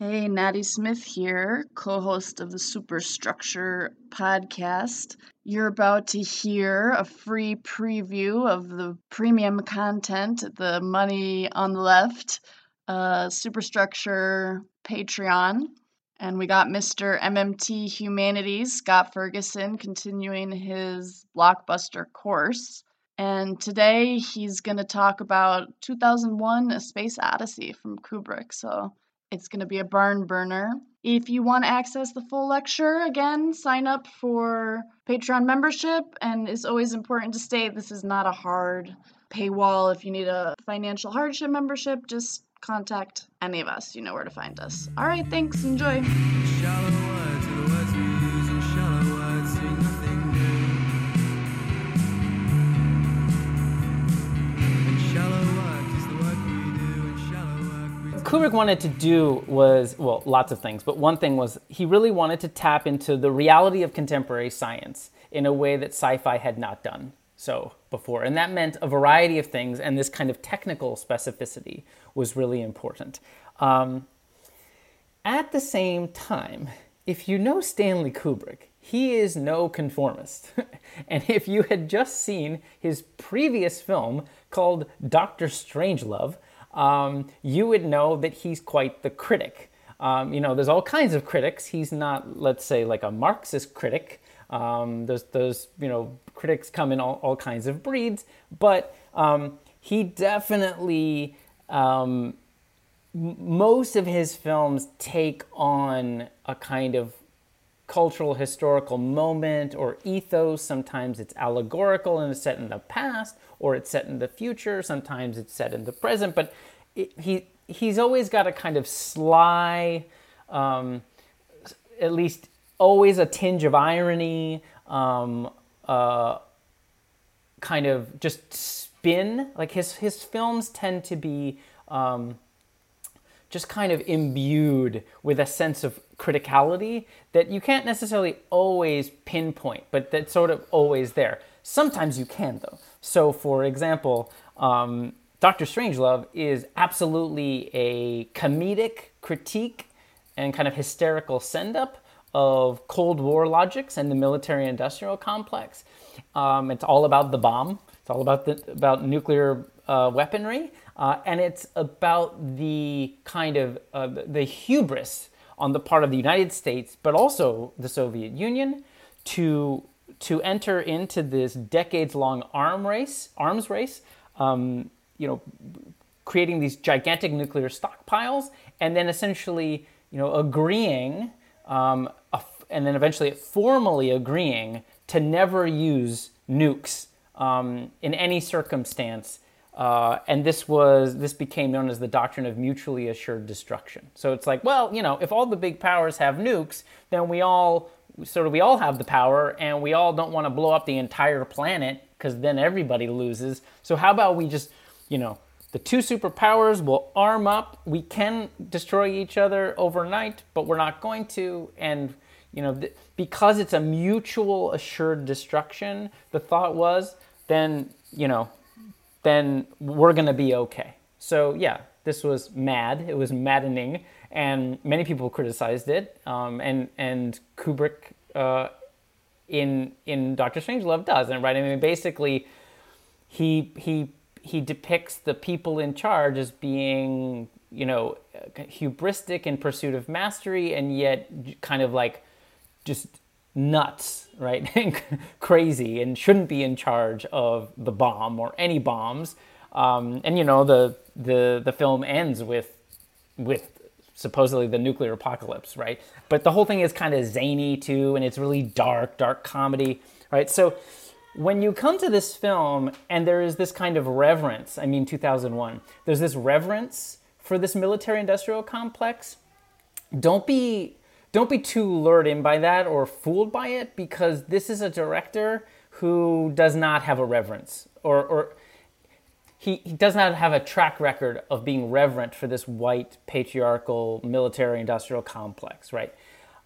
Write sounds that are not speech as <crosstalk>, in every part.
Hey, Natty Smith here, co host of the Superstructure podcast. You're about to hear a free preview of the premium content, the money on the left, uh, Superstructure Patreon. And we got Mr. MMT Humanities, Scott Ferguson, continuing his blockbuster course. And today he's going to talk about 2001 A Space Odyssey from Kubrick. So it's going to be a barn burner. If you want to access the full lecture, again, sign up for Patreon membership. And it's always important to state this is not a hard paywall. If you need a financial hardship membership, just contact any of us. You know where to find us. All right, thanks. Enjoy. Kubrick wanted to do was, well, lots of things, but one thing was he really wanted to tap into the reality of contemporary science in a way that sci fi had not done so before. And that meant a variety of things, and this kind of technical specificity was really important. Um, at the same time, if you know Stanley Kubrick, he is no conformist. <laughs> and if you had just seen his previous film called Doctor Strangelove, um, you would know that he's quite the critic. Um, you know, there's all kinds of critics. He's not, let's say, like a Marxist critic. Um, those, those, you know, critics come in all, all kinds of breeds, but um, he definitely, um, most of his films take on a kind of cultural historical moment or ethos. Sometimes it's allegorical and it's set in the past, or it's set in the future. Sometimes it's set in the present. But it, he he's always got a kind of sly, um, at least always a tinge of irony, um, uh, kind of just spin. Like his his films tend to be. Um, just kind of imbued with a sense of criticality that you can't necessarily always pinpoint, but that's sort of always there. Sometimes you can, though. So, for example, um, Doctor Strangelove is absolutely a comedic critique and kind of hysterical send up of Cold War logics and the military industrial complex. Um, it's all about the bomb, it's all about, the, about nuclear uh, weaponry, uh, and it's about the kind of uh, the hubris on the part of the United States, but also the Soviet Union, to to enter into this decades-long arm race, arms race, um, you know, creating these gigantic nuclear stockpiles, and then essentially, you know, agreeing, um, and then eventually formally agreeing to never use nukes um, in any circumstance uh, and this was this became known as the doctrine of mutually assured destruction. So it's like, well, you know, if all the big powers have nukes, then we all sort of we all have the power, and we all don't want to blow up the entire planet because then everybody loses. So how about we just, you know, the two superpowers will arm up. We can destroy each other overnight, but we're not going to. And you know, th- because it's a mutual assured destruction, the thought was then you know then we're going to be okay. So, yeah, this was mad. It was maddening, and many people criticized it. Um, and and Kubrick uh, in in Doctor Strangelove does, and right. I mean, basically, he he he depicts the people in charge as being you know hubristic in pursuit of mastery, and yet kind of like just nuts, right? <laughs> Crazy and shouldn't be in charge of the bomb or any bombs. Um, and you know the the the film ends with with supposedly the nuclear apocalypse, right? But the whole thing is kind of zany too, and it's really dark, dark comedy, right? So when you come to this film and there is this kind of reverence, I mean 2001, there's this reverence for this military industrial complex. Don't be don't be too lured in by that or fooled by it because this is a director who does not have a reverence or, or he, he does not have a track record of being reverent for this white patriarchal military industrial complex, right?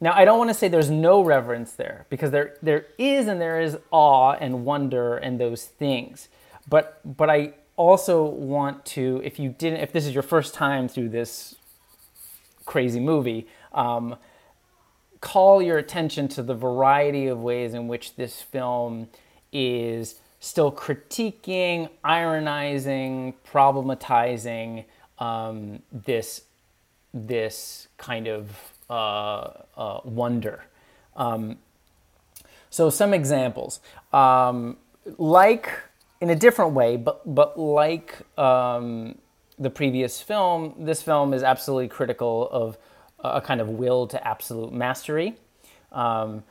Now, I don't want to say there's no reverence there because there, there is and there is awe and wonder and those things. But, but I also want to, if you didn't, if this is your first time through this crazy movie. Um, call your attention to the variety of ways in which this film is still critiquing, ironizing, problematizing um, this this kind of uh, uh, wonder. Um, so some examples, um, like in a different way, but but like um, the previous film, this film is absolutely critical of a kind of will to absolute mastery. Um,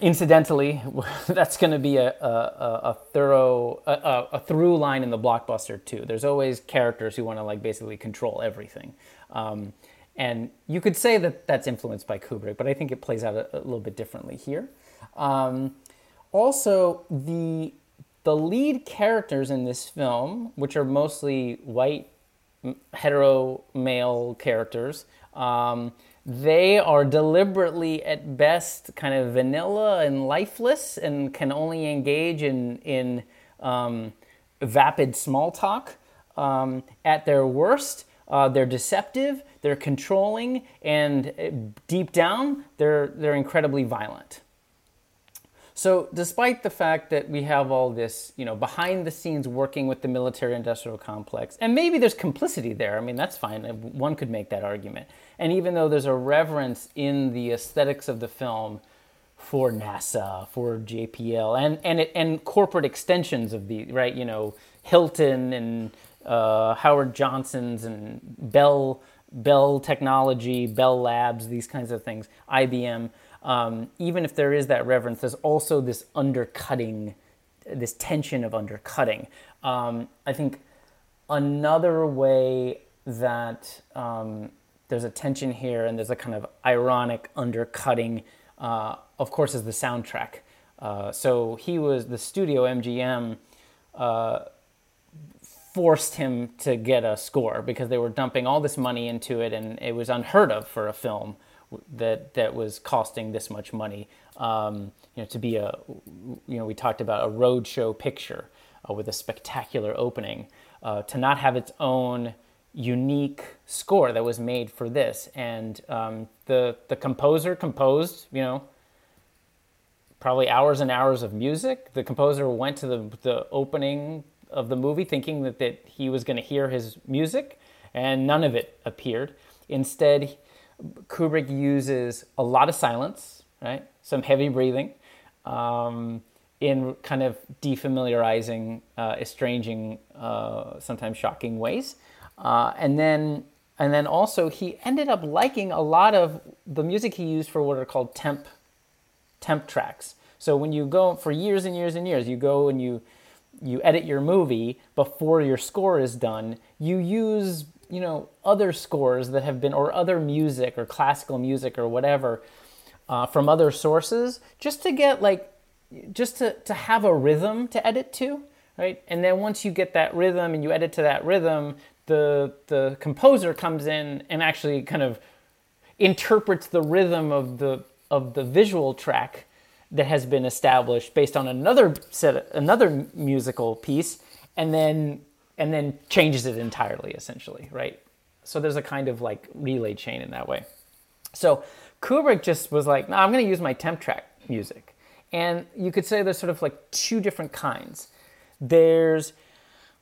incidentally, <laughs> that's going to be a, a, a thorough a, a, through line in the blockbuster too. There's always characters who want to like basically control everything, um, and you could say that that's influenced by Kubrick, but I think it plays out a, little bit differently here. Um, also, the the lead characters in this film, which are mostly white hetero male characters, um, they are deliberately, at best, kind of vanilla and lifeless and can only engage in, in um, vapid small talk. Um, at their worst, uh, they're deceptive, they're controlling, and uh, deep down, they're, they're incredibly violent. So, despite the fact that we have all this, you know, behind the scenes working with the military industrial complex, and maybe there's complicity there, I mean, that's fine. One could make that argument. And even though there's a reverence in the aesthetics of the film for NASA, for JPL, and and it, and corporate extensions of the right, you know, Hilton and uh, Howard Johnson's and Bell Bell Technology, Bell Labs, these kinds of things, IBM. Um, even if there is that reverence, there's also this undercutting, this tension of undercutting. Um, I think another way that um, there's a tension here and there's a kind of ironic undercutting, uh, of course, is the soundtrack. Uh, so he was the studio MGM uh, forced him to get a score because they were dumping all this money into it, and it was unheard of for a film that that was costing this much money. Um, you know, to be a you know we talked about a roadshow picture uh, with a spectacular opening, uh, to not have its own unique score that was made for this. And um, the the composer composed, you know, probably hours and hours of music. The composer went to the the opening of the movie thinking that, that he was going to hear his music, and none of it appeared. Instead, Kubrick uses a lot of silence, right? Some heavy breathing. Um, in kind of defamiliarizing, uh, estranging, uh, sometimes shocking ways. Uh, and then and then also he ended up liking a lot of the music he used for what are called temp temp tracks. So when you go for years and years and years, you go and you you edit your movie before your score is done. You use you know other scores that have been or other music or classical music or whatever uh, from other sources just to get like just to, to have a rhythm to edit to right? And then once you get that rhythm and you edit to that rhythm the the composer comes in and actually kind of interprets the rhythm of the of the visual track that has been established based on another set another musical piece and then and then changes it entirely essentially right? So there's a kind of like relay chain in that way. So kubrick just was like no i'm going to use my temp track music. And you could say there's sort of like two different kinds. There's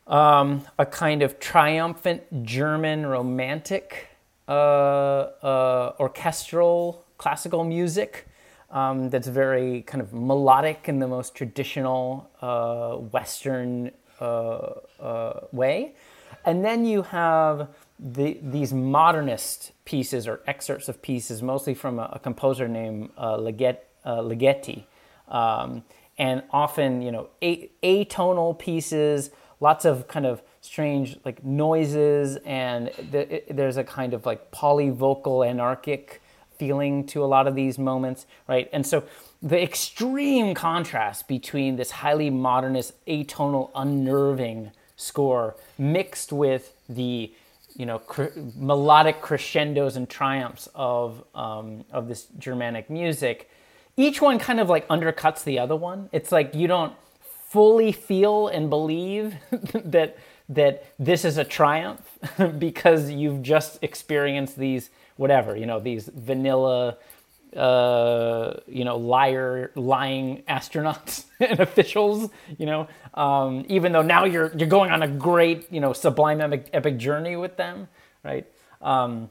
um, a kind of triumphant German romantic uh, uh, orchestral classical music um, that's very kind of melodic in the most traditional uh, Western way. And then you have the, these modernist pieces or excerpts of pieces, mostly from a, a composer named uh, Ligeti. Um, and often, you know, atonal pieces lots of kind of strange like noises and there's a kind of like polyvocal anarchic feeling to a lot of these moments right and so the extreme contrast between this highly modernist atonal unnerving score mixed with the you know melodic crescendos and triumphs of um, of this germanic music each one kind of like undercuts the other one. It's like you don't fully feel and believe <laughs> that that this is a triumph <laughs> because you've just experienced these whatever you know these vanilla uh, you know liar lying astronauts <laughs> and officials you know um, even though now you're you're going on a great you know sublime epic, epic journey with them right? Um,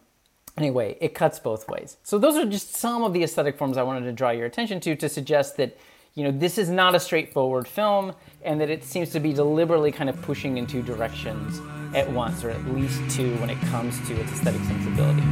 anyway it cuts both ways. So those are just some of the aesthetic forms i wanted to draw your attention to to suggest that you know this is not a straightforward film and that it seems to be deliberately kind of pushing in two directions at once or at least two when it comes to its aesthetic sensibility